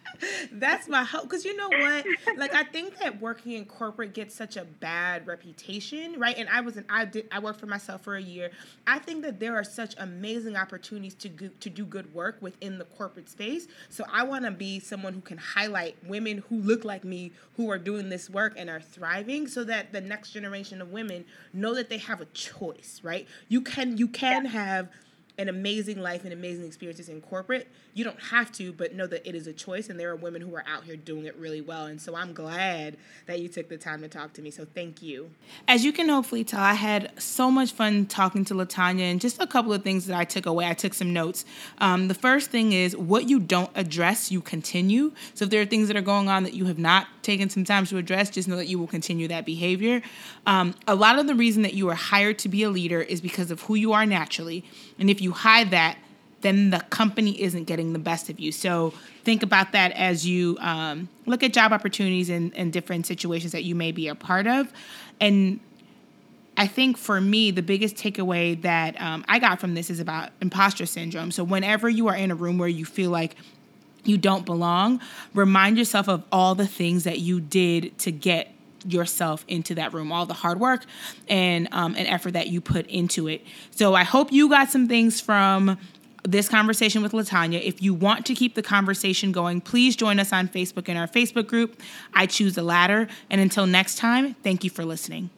That's my hope. Because you know what? Like, I think that working in corporate gets such a bad reputation, right? And I was an I did I worked for myself for a year. I think that there are such amazing opportunities to go, to do good work within the corporate space. So I want to be someone who can highlight women who look like me who are doing this work and are thriving, so that the next generation of women know that they have a choice, right? You can you can have an amazing life and amazing experiences in corporate. You don't have to, but know that it is a choice, and there are women who are out here doing it really well. And so I'm glad that you took the time to talk to me. So thank you. As you can hopefully tell, I had so much fun talking to Latanya, and just a couple of things that I took away. I took some notes. Um, the first thing is what you don't address, you continue. So if there are things that are going on that you have not taken some time to address, just know that you will continue that behavior. Um, a lot of the reason that you are hired to be a leader is because of who you are naturally. And if you hide that, then the company isn't getting the best of you. So think about that as you um, look at job opportunities in, in different situations that you may be a part of. And I think for me, the biggest takeaway that um, I got from this is about imposter syndrome. So whenever you are in a room where you feel like you don't belong, remind yourself of all the things that you did to get yourself into that room, all the hard work and um, and effort that you put into it. So I hope you got some things from this conversation with Latanya. If you want to keep the conversation going, please join us on Facebook in our Facebook group. I choose the latter. And until next time, thank you for listening.